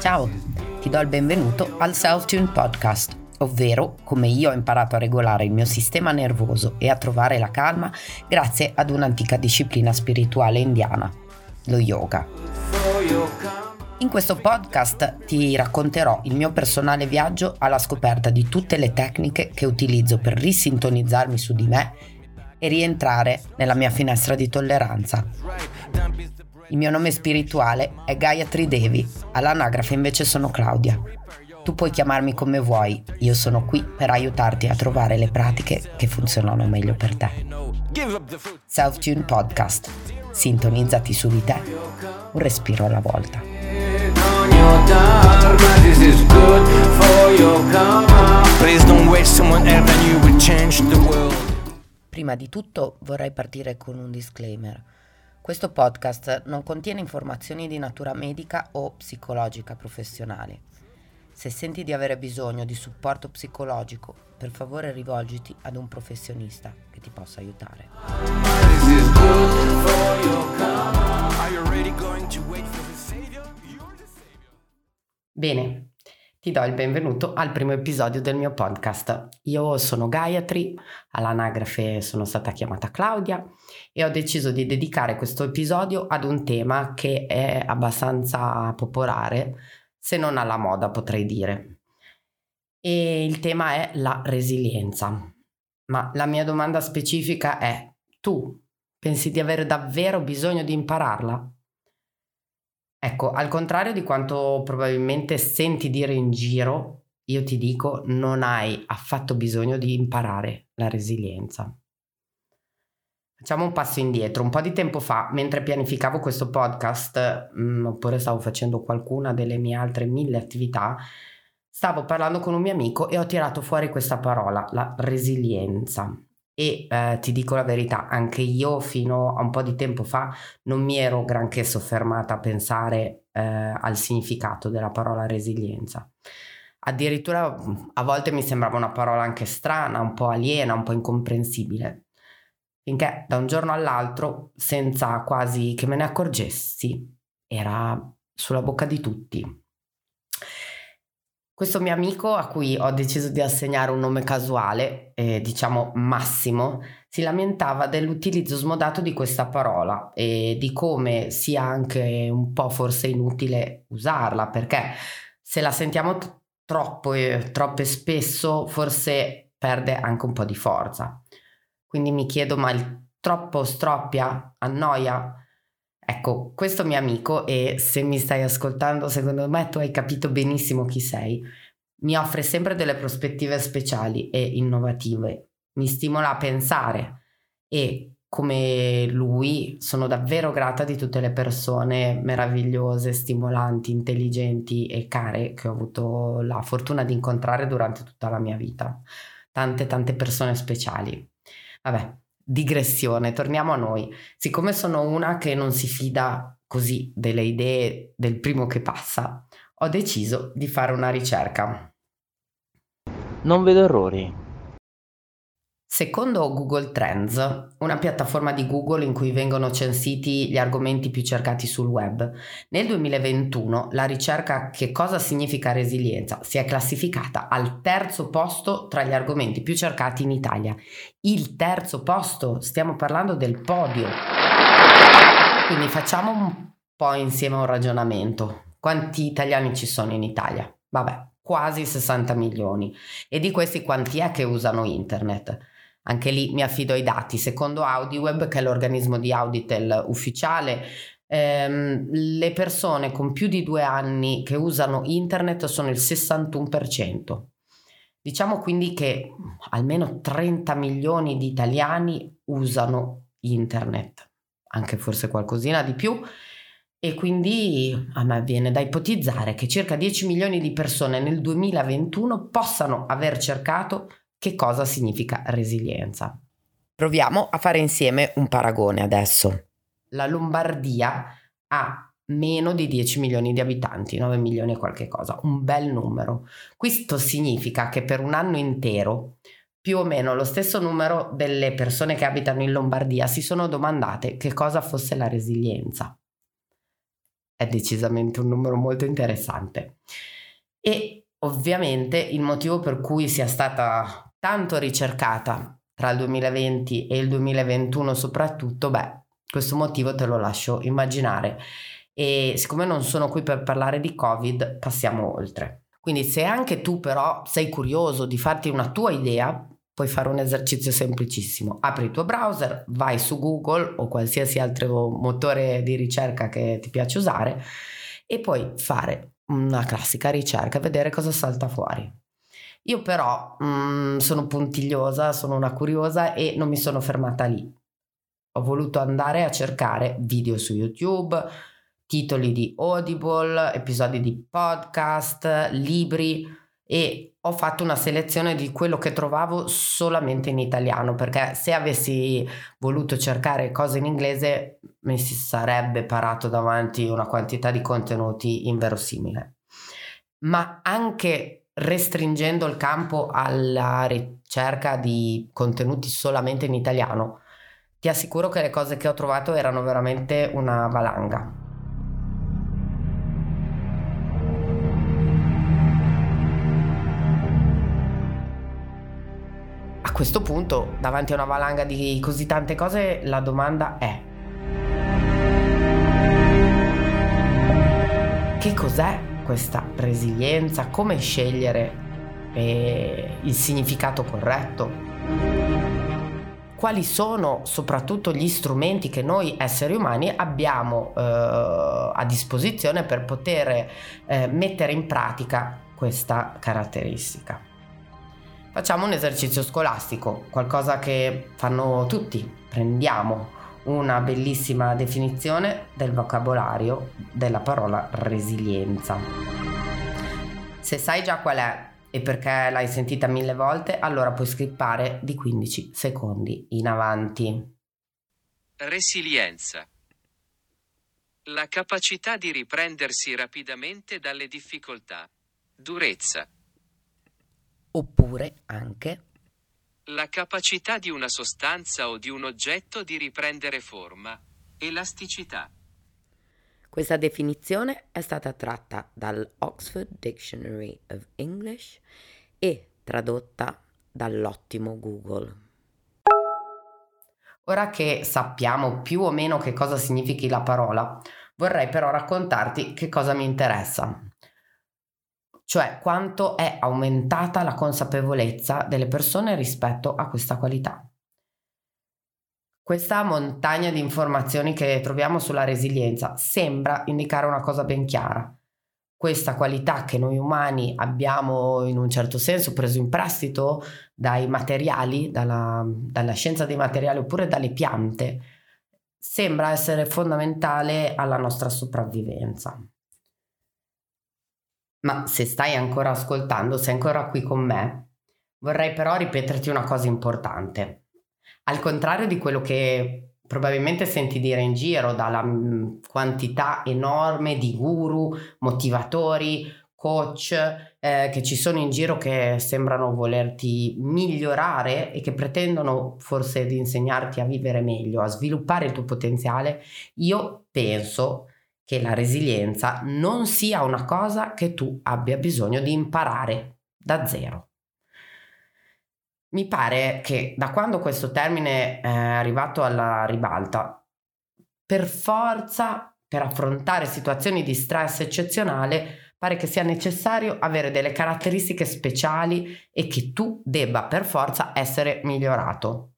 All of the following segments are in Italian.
Ciao, ti do il benvenuto al Self-Tune Podcast, ovvero come io ho imparato a regolare il mio sistema nervoso e a trovare la calma grazie ad un'antica disciplina spirituale indiana, lo yoga. In questo podcast ti racconterò il mio personale viaggio alla scoperta di tutte le tecniche che utilizzo per risintonizzarmi su di me e rientrare nella mia finestra di tolleranza. Il mio nome spirituale è Gayatri Devi, all'anagrafe invece sono Claudia. Tu puoi chiamarmi come vuoi, io sono qui per aiutarti a trovare le pratiche che funzionano meglio per te. Self-Tune Podcast. Sintonizzati su di te, un respiro alla volta. Please don't wait someone else and you change the world. Prima di tutto vorrei partire con un disclaimer. Questo podcast non contiene informazioni di natura medica o psicologica professionale. Se senti di avere bisogno di supporto psicologico, per favore rivolgiti ad un professionista che ti possa aiutare. Bene, ti do il benvenuto al primo episodio del mio podcast. Io sono Gayatri, all'anagrafe sono stata chiamata Claudia e ho deciso di dedicare questo episodio ad un tema che è abbastanza popolare, se non alla moda potrei dire. E il tema è la resilienza. Ma la mia domanda specifica è, tu pensi di avere davvero bisogno di impararla? Ecco, al contrario di quanto probabilmente senti dire in giro, io ti dico, non hai affatto bisogno di imparare la resilienza. Facciamo un passo indietro. Un po' di tempo fa, mentre pianificavo questo podcast, mm, oppure stavo facendo qualcuna delle mie altre mille attività, stavo parlando con un mio amico e ho tirato fuori questa parola, la resilienza. E eh, ti dico la verità, anche io fino a un po' di tempo fa non mi ero granché soffermata a pensare eh, al significato della parola resilienza. Addirittura a volte mi sembrava una parola anche strana, un po' aliena, un po' incomprensibile. Finché da un giorno all'altro, senza quasi che me ne accorgessi, era sulla bocca di tutti. Questo mio amico, a cui ho deciso di assegnare un nome casuale, eh, diciamo Massimo, si lamentava dell'utilizzo smodato di questa parola e di come sia anche un po' forse inutile usarla, perché se la sentiamo t- troppo e troppo spesso forse perde anche un po' di forza. Quindi mi chiedo, ma il troppo stroppia, annoia? Ecco, questo mio amico, e se mi stai ascoltando, secondo me tu hai capito benissimo chi sei, mi offre sempre delle prospettive speciali e innovative, mi stimola a pensare e come lui sono davvero grata di tutte le persone meravigliose, stimolanti, intelligenti e care che ho avuto la fortuna di incontrare durante tutta la mia vita. Tante, tante persone speciali. Vabbè, digressione, torniamo a noi. Siccome sono una che non si fida così delle idee del primo che passa, ho deciso di fare una ricerca. Non vedo errori. Secondo Google Trends, una piattaforma di Google in cui vengono censiti gli argomenti più cercati sul web, nel 2021 la ricerca Che cosa significa resilienza si è classificata al terzo posto tra gli argomenti più cercati in Italia. Il terzo posto, stiamo parlando del podio. Quindi facciamo un po' insieme un ragionamento. Quanti italiani ci sono in Italia? Vabbè, quasi 60 milioni. E di questi quanti è che usano internet? Anche lì mi affido ai dati. Secondo AudiWeb, che è l'organismo di Auditel ufficiale, ehm, le persone con più di due anni che usano internet sono il 61%. Diciamo quindi che almeno 30 milioni di italiani usano internet, anche forse qualcosina di più, e quindi a me viene da ipotizzare che circa 10 milioni di persone nel 2021 possano aver cercato che cosa significa resilienza. Proviamo a fare insieme un paragone adesso. La Lombardia ha meno di 10 milioni di abitanti, 9 milioni e qualche cosa, un bel numero. Questo significa che per un anno intero più o meno lo stesso numero delle persone che abitano in Lombardia si sono domandate che cosa fosse la resilienza. È decisamente un numero molto interessante. E ovviamente il motivo per cui sia stata tanto ricercata tra il 2020 e il 2021 soprattutto, beh, questo motivo te lo lascio immaginare. E siccome non sono qui per parlare di Covid, passiamo oltre. Quindi se anche tu però sei curioso di farti una tua idea, puoi fare un esercizio semplicissimo. Apri il tuo browser, vai su Google o qualsiasi altro motore di ricerca che ti piace usare e puoi fare una classica ricerca vedere cosa salta fuori. Io però mm, sono puntigliosa, sono una curiosa e non mi sono fermata lì. Ho voluto andare a cercare video su YouTube, titoli di Audible, episodi di podcast, libri e ho fatto una selezione di quello che trovavo solamente in italiano perché se avessi voluto cercare cose in inglese mi si sarebbe parato davanti una quantità di contenuti inverosimile. Ma anche restringendo il campo alla ricerca di contenuti solamente in italiano, ti assicuro che le cose che ho trovato erano veramente una valanga. A questo punto, davanti a una valanga di così tante cose, la domanda è: che cos'è questa resilienza? Come scegliere eh, il significato corretto? Quali sono soprattutto gli strumenti che noi esseri umani abbiamo eh, a disposizione per poter eh, mettere in pratica questa caratteristica? Facciamo un esercizio scolastico, qualcosa che fanno tutti. Prendiamo una bellissima definizione del vocabolario della parola resilienza. Se sai già qual è e perché l'hai sentita mille volte, allora puoi skippare di 15 secondi in avanti. Resilienza. La capacità di riprendersi rapidamente dalle difficoltà. Durezza. Oppure anche La capacità di una sostanza o di un oggetto di riprendere forma. Elasticità. Questa definizione è stata tratta dal Oxford Dictionary of English e tradotta dall'ottimo Google. Ora che sappiamo più o meno che cosa significhi la parola, vorrei però raccontarti che cosa mi interessa, cioè quanto è aumentata la consapevolezza delle persone rispetto a questa qualità. Questa montagna di informazioni che troviamo sulla resilienza sembra indicare una cosa ben chiara. Questa qualità che noi umani abbiamo in un certo senso preso in prestito dai materiali, dalla, dalla scienza dei materiali oppure dalle piante, sembra essere fondamentale alla nostra sopravvivenza. Ma se stai ancora ascoltando, sei ancora qui con me, vorrei però ripeterti una cosa importante. Al contrario di quello che probabilmente senti dire in giro dalla mm, quantità enorme di guru, motivatori, coach eh, che ci sono in giro che sembrano volerti migliorare e che pretendono forse di insegnarti a vivere meglio, a sviluppare il tuo potenziale, io penso che la resilienza non sia una cosa che tu abbia bisogno di imparare da zero. Mi pare che da quando questo termine è arrivato alla ribalta, per forza, per affrontare situazioni di stress eccezionale, pare che sia necessario avere delle caratteristiche speciali e che tu debba per forza essere migliorato.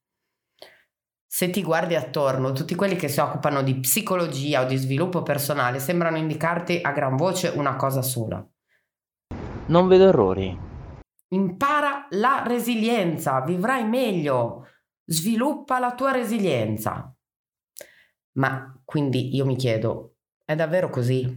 Se ti guardi attorno, tutti quelli che si occupano di psicologia o di sviluppo personale sembrano indicarti a gran voce una cosa sola. Non vedo errori. Impara la resilienza, vivrai meglio. Sviluppa la tua resilienza. Ma quindi io mi chiedo, è davvero così?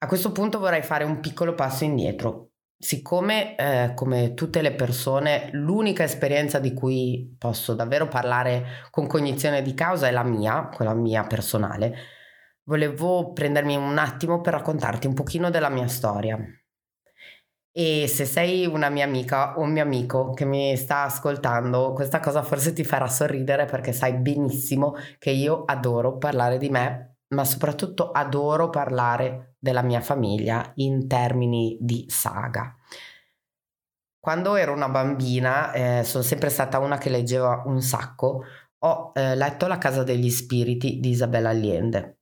A questo punto vorrei fare un piccolo passo indietro. Siccome, eh, come tutte le persone, l'unica esperienza di cui posso davvero parlare con cognizione di causa è la mia, quella mia personale, volevo prendermi un attimo per raccontarti un pochino della mia storia. E se sei una mia amica o un mio amico che mi sta ascoltando, questa cosa forse ti farà sorridere perché sai benissimo che io adoro parlare di me, ma soprattutto adoro parlare della mia famiglia in termini di saga. Quando ero una bambina, eh, sono sempre stata una che leggeva un sacco, ho eh, letto La casa degli spiriti di Isabella Allende.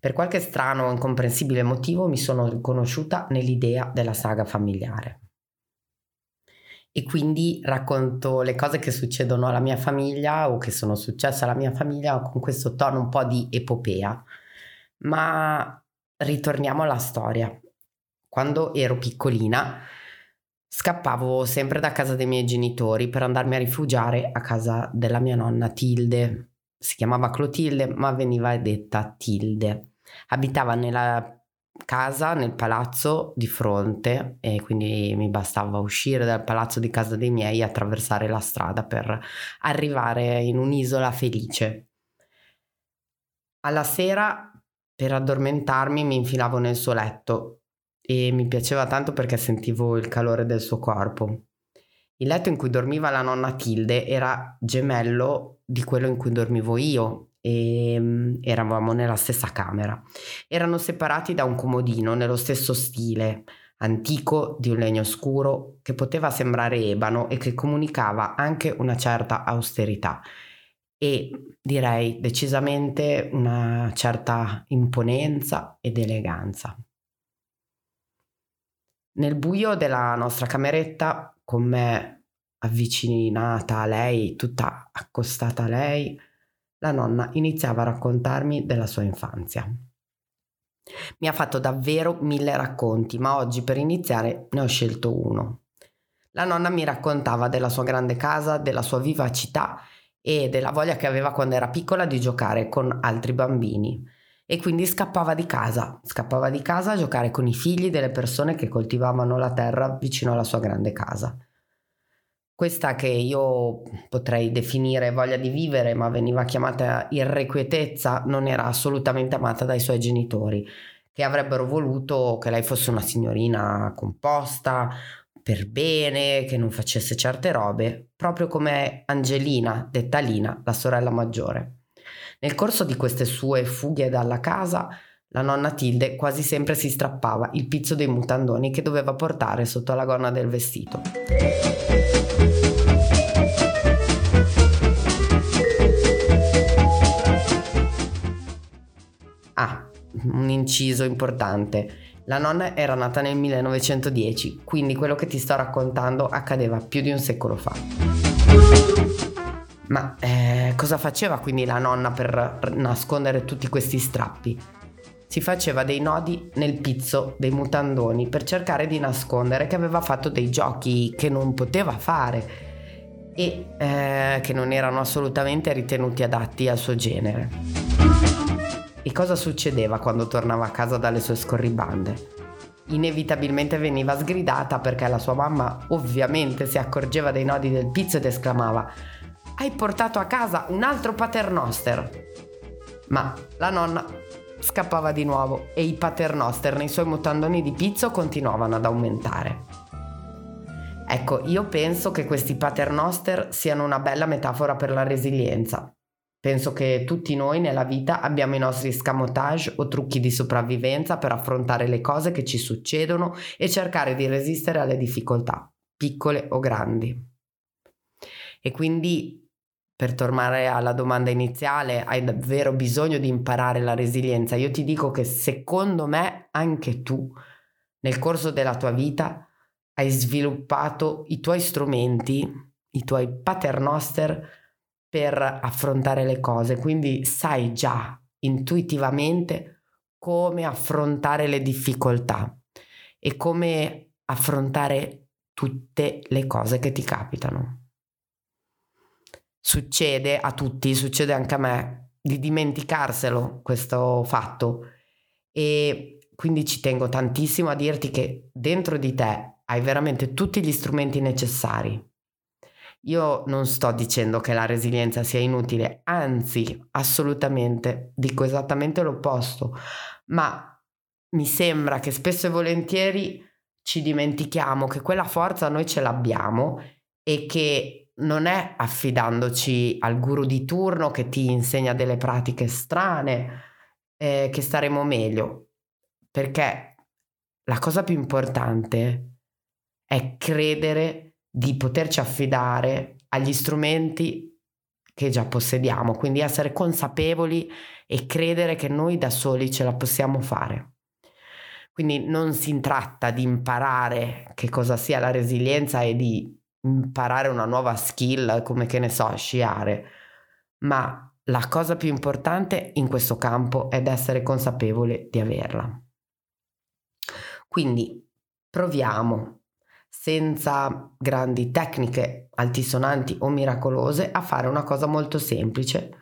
Per qualche strano o incomprensibile motivo mi sono riconosciuta nell'idea della saga familiare. E quindi racconto le cose che succedono alla mia famiglia o che sono successe alla mia famiglia con questo tono un po' di epopea. Ma ritorniamo alla storia. Quando ero piccolina scappavo sempre da casa dei miei genitori per andarmi a rifugiare a casa della mia nonna Tilde. Si chiamava Clotilde, ma veniva detta Tilde abitava nella casa, nel palazzo di fronte e quindi mi bastava uscire dal palazzo di casa dei miei e attraversare la strada per arrivare in un'isola felice. Alla sera, per addormentarmi, mi infilavo nel suo letto e mi piaceva tanto perché sentivo il calore del suo corpo. Il letto in cui dormiva la nonna Tilde era gemello di quello in cui dormivo io e um, eravamo nella stessa camera. Erano separati da un comodino nello stesso stile, antico di un legno scuro che poteva sembrare ebano e che comunicava anche una certa austerità e direi decisamente una certa imponenza ed eleganza. Nel buio della nostra cameretta, con me avvicinata a lei, tutta accostata a lei, la nonna iniziava a raccontarmi della sua infanzia. Mi ha fatto davvero mille racconti, ma oggi per iniziare ne ho scelto uno. La nonna mi raccontava della sua grande casa, della sua vivacità e della voglia che aveva quando era piccola di giocare con altri bambini. E quindi scappava di casa, scappava di casa a giocare con i figli delle persone che coltivavano la terra vicino alla sua grande casa. Questa che io potrei definire voglia di vivere, ma veniva chiamata irrequietezza, non era assolutamente amata dai suoi genitori, che avrebbero voluto che lei fosse una signorina composta, per bene, che non facesse certe robe, proprio come Angelina, detta Lina, la sorella maggiore. Nel corso di queste sue fughe dalla casa, la nonna Tilde quasi sempre si strappava il pizzo dei mutandoni che doveva portare sotto la gonna del vestito. Ah, un inciso importante. La nonna era nata nel 1910, quindi quello che ti sto raccontando accadeva più di un secolo fa. Ma eh, cosa faceva quindi la nonna per nascondere tutti questi strappi? Si faceva dei nodi nel pizzo dei mutandoni per cercare di nascondere che aveva fatto dei giochi che non poteva fare e eh, che non erano assolutamente ritenuti adatti al suo genere. E cosa succedeva quando tornava a casa dalle sue scorribande? Inevitabilmente veniva sgridata perché la sua mamma ovviamente si accorgeva dei nodi del pizzo ed esclamava Hai portato a casa un altro paternoster! Ma la nonna scappava di nuovo e i paternoster nei suoi mutandoni di pizzo continuavano ad aumentare. Ecco, io penso che questi paternoster siano una bella metafora per la resilienza. Penso che tutti noi nella vita abbiamo i nostri scamotage o trucchi di sopravvivenza per affrontare le cose che ci succedono e cercare di resistere alle difficoltà, piccole o grandi. E quindi, per tornare alla domanda iniziale, hai davvero bisogno di imparare la resilienza? Io ti dico che secondo me anche tu, nel corso della tua vita, hai sviluppato i tuoi strumenti, i tuoi paternoster per affrontare le cose, quindi sai già intuitivamente come affrontare le difficoltà e come affrontare tutte le cose che ti capitano. Succede a tutti, succede anche a me, di dimenticarselo questo fatto e quindi ci tengo tantissimo a dirti che dentro di te hai veramente tutti gli strumenti necessari. Io non sto dicendo che la resilienza sia inutile, anzi, assolutamente, dico esattamente l'opposto, ma mi sembra che spesso e volentieri ci dimentichiamo che quella forza noi ce l'abbiamo e che non è affidandoci al guru di turno che ti insegna delle pratiche strane eh, che staremo meglio, perché la cosa più importante è credere di poterci affidare agli strumenti che già possediamo, quindi essere consapevoli e credere che noi da soli ce la possiamo fare. Quindi non si tratta di imparare che cosa sia la resilienza e di imparare una nuova skill come che ne so, sciare, ma la cosa più importante in questo campo è essere consapevole di averla. Quindi proviamo senza grandi tecniche altisonanti o miracolose a fare una cosa molto semplice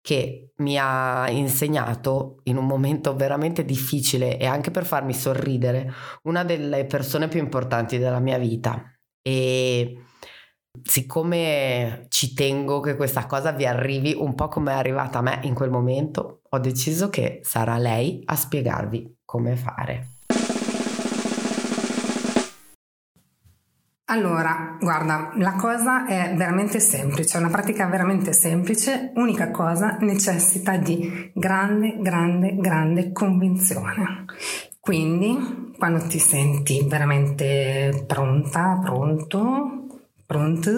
che mi ha insegnato in un momento veramente difficile e anche per farmi sorridere una delle persone più importanti della mia vita e siccome ci tengo che questa cosa vi arrivi un po' come è arrivata a me in quel momento, ho deciso che sarà lei a spiegarvi come fare. Allora, guarda, la cosa è veramente semplice, è una pratica veramente semplice, unica cosa necessita di grande, grande, grande convinzione. Quindi, quando ti senti veramente pronta, pronto, pronto,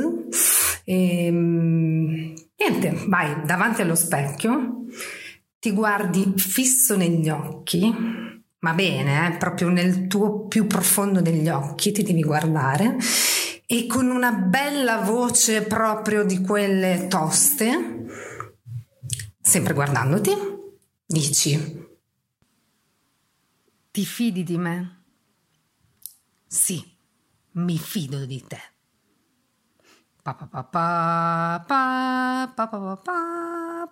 ehm, niente, vai davanti allo specchio, ti guardi fisso negli occhi, ma bene, eh, proprio nel tuo più profondo degli occhi ti devi guardare e con una bella voce proprio di quelle toste, sempre guardandoti, dici, ti fidi di me? Sì, mi fido di te. Pa pa pa pa pa pa pa pa pa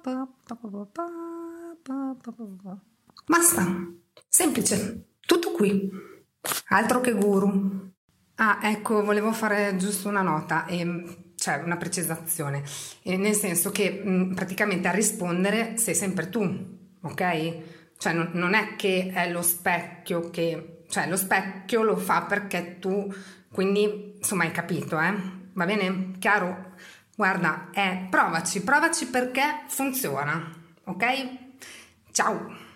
pa pa pa pa pa pa pa. Basta, semplice, tutto qui. Altro che guru. Ah, ecco, volevo fare giusto una nota, ehm, cioè una precisazione, eh, nel senso che mh, praticamente a rispondere sei sempre tu, ok? Cioè non, non è che è lo specchio che, cioè lo specchio lo fa perché tu, quindi insomma hai capito, eh? Va bene? Chiaro? Guarda, eh, provaci, provaci perché funziona, ok? Ciao!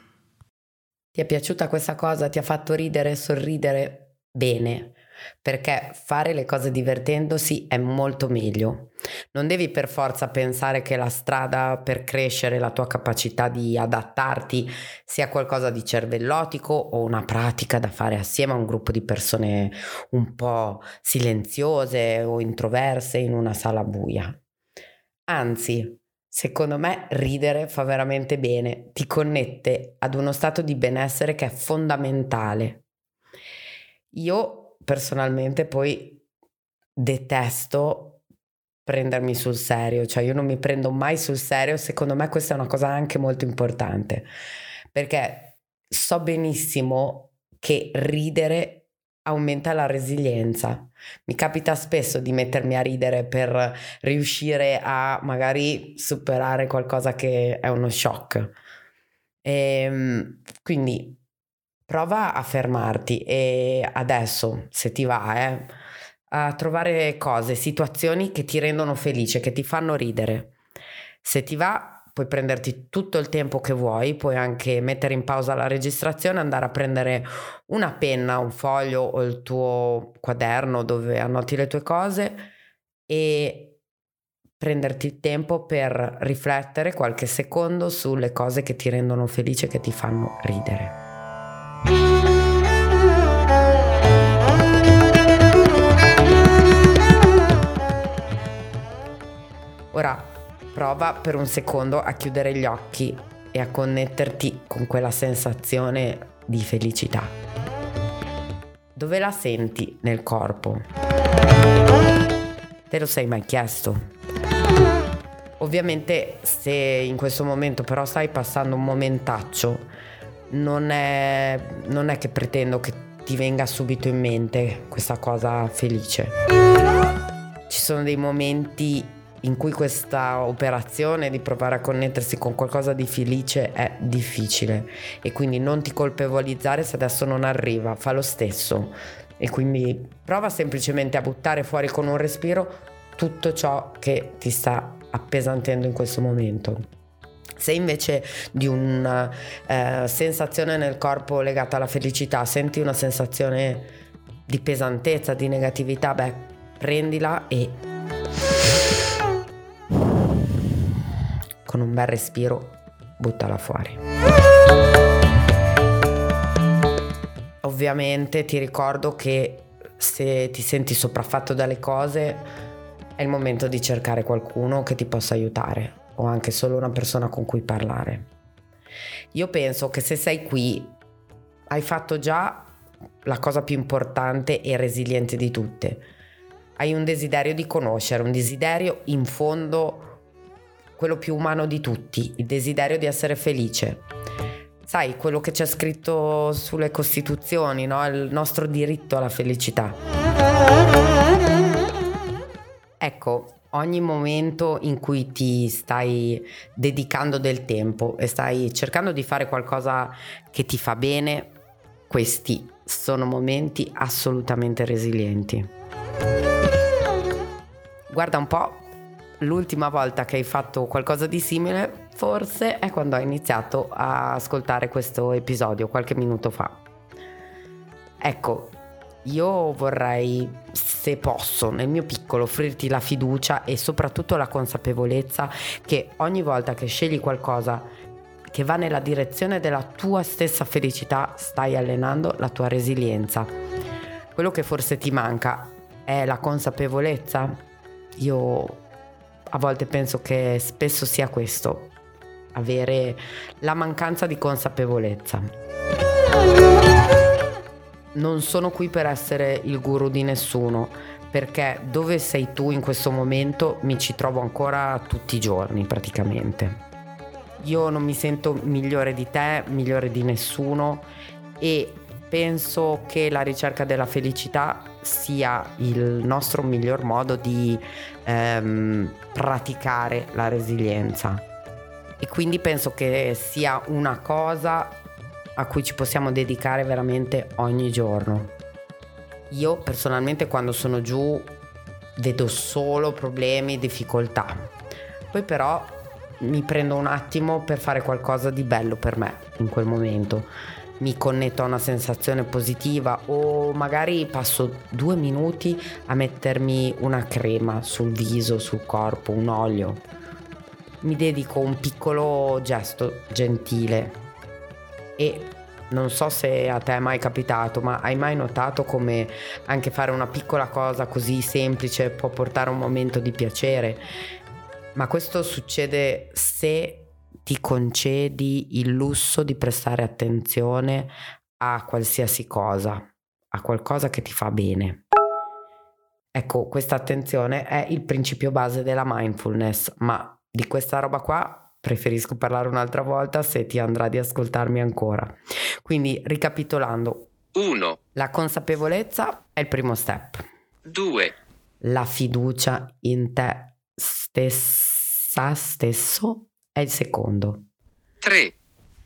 Ti è piaciuta questa cosa? Ti ha fatto ridere e sorridere? Bene, perché fare le cose divertendosi è molto meglio. Non devi per forza pensare che la strada per crescere la tua capacità di adattarti sia qualcosa di cervellotico o una pratica da fare assieme a un gruppo di persone un po' silenziose o introverse in una sala buia. Anzi, secondo me ridere fa veramente bene, ti connette ad uno stato di benessere che è fondamentale. Io personalmente poi detesto prendermi sul serio, cioè io non mi prendo mai sul serio, secondo me questa è una cosa anche molto importante, perché so benissimo che ridere aumenta la resilienza. Mi capita spesso di mettermi a ridere per riuscire a magari superare qualcosa che è uno shock. E, quindi prova a fermarti e adesso, se ti va, eh, a trovare cose, situazioni che ti rendono felice, che ti fanno ridere. Se ti va, puoi prenderti tutto il tempo che vuoi, puoi anche mettere in pausa la registrazione, andare a prendere una penna, un foglio o il tuo quaderno dove annoti le tue cose e prenderti il tempo per riflettere qualche secondo sulle cose che ti rendono felice, che ti fanno ridere. Ora prova per un secondo a chiudere gli occhi e a connetterti con quella sensazione di felicità. Dove la senti nel corpo? Te lo sei mai chiesto? Ovviamente se in questo momento però stai passando un momentaccio, non è, non è che pretendo che ti venga subito in mente questa cosa felice. Ci sono dei momenti in cui questa operazione di provare a connettersi con qualcosa di felice è difficile e quindi non ti colpevolizzare se adesso non arriva, fa lo stesso. E quindi prova semplicemente a buttare fuori con un respiro tutto ciò che ti sta appesantendo in questo momento. Se invece di una eh, sensazione nel corpo legata alla felicità senti una sensazione di pesantezza, di negatività, beh, prendila e con un bel respiro buttala fuori. Ovviamente ti ricordo che se ti senti sopraffatto dalle cose è il momento di cercare qualcuno che ti possa aiutare o anche solo una persona con cui parlare. Io penso che se sei qui hai fatto già la cosa più importante e resiliente di tutte. Hai un desiderio di conoscere, un desiderio in fondo quello più umano di tutti, il desiderio di essere felice. Sai, quello che c'è scritto sulle costituzioni, no? il nostro diritto alla felicità. Ecco, ogni momento in cui ti stai dedicando del tempo e stai cercando di fare qualcosa che ti fa bene, questi sono momenti assolutamente resilienti. Guarda un po', l'ultima volta che hai fatto qualcosa di simile forse è quando hai iniziato a ascoltare questo episodio qualche minuto fa. Ecco, io vorrei, se posso, nel mio piccolo, offrirti la fiducia e soprattutto la consapevolezza che ogni volta che scegli qualcosa che va nella direzione della tua stessa felicità, stai allenando la tua resilienza. Quello che forse ti manca è la consapevolezza. Io a volte penso che spesso sia questo, avere la mancanza di consapevolezza. Non sono qui per essere il guru di nessuno, perché dove sei tu in questo momento mi ci trovo ancora tutti i giorni praticamente. Io non mi sento migliore di te, migliore di nessuno e penso che la ricerca della felicità sia il nostro miglior modo di ehm, praticare la resilienza. E quindi penso che sia una cosa a cui ci possiamo dedicare veramente ogni giorno. Io personalmente quando sono giù vedo solo problemi, difficoltà. Poi però mi prendo un attimo per fare qualcosa di bello per me in quel momento. Mi connetto a una sensazione positiva o magari passo due minuti a mettermi una crema sul viso, sul corpo, un olio. Mi dedico un piccolo gesto gentile e non so se a te è mai capitato, ma hai mai notato come anche fare una piccola cosa così semplice può portare un momento di piacere? Ma questo succede se ti concedi il lusso di prestare attenzione a qualsiasi cosa, a qualcosa che ti fa bene. Ecco, questa attenzione è il principio base della mindfulness, ma di questa roba qua preferisco parlare un'altra volta se ti andrà di ascoltarmi ancora. Quindi, ricapitolando, 1, la consapevolezza è il primo step. 2, La fiducia in te stessa, stesso, è il secondo. 3,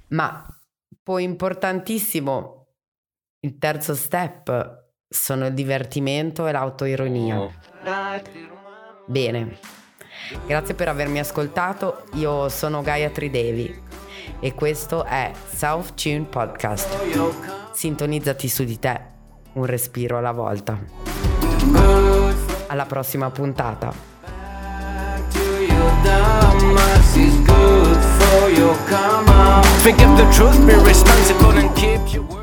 Ma poi importantissimo, il terzo step sono il divertimento e l'autoironia. Bene, grazie per avermi ascoltato. Io sono Gaia Tridevi e questo è Self Tune Podcast. Sintonizzati su di te, un respiro alla volta. Alla prossima puntata. Your is good for your karma. The truth, be responsible and keep your word.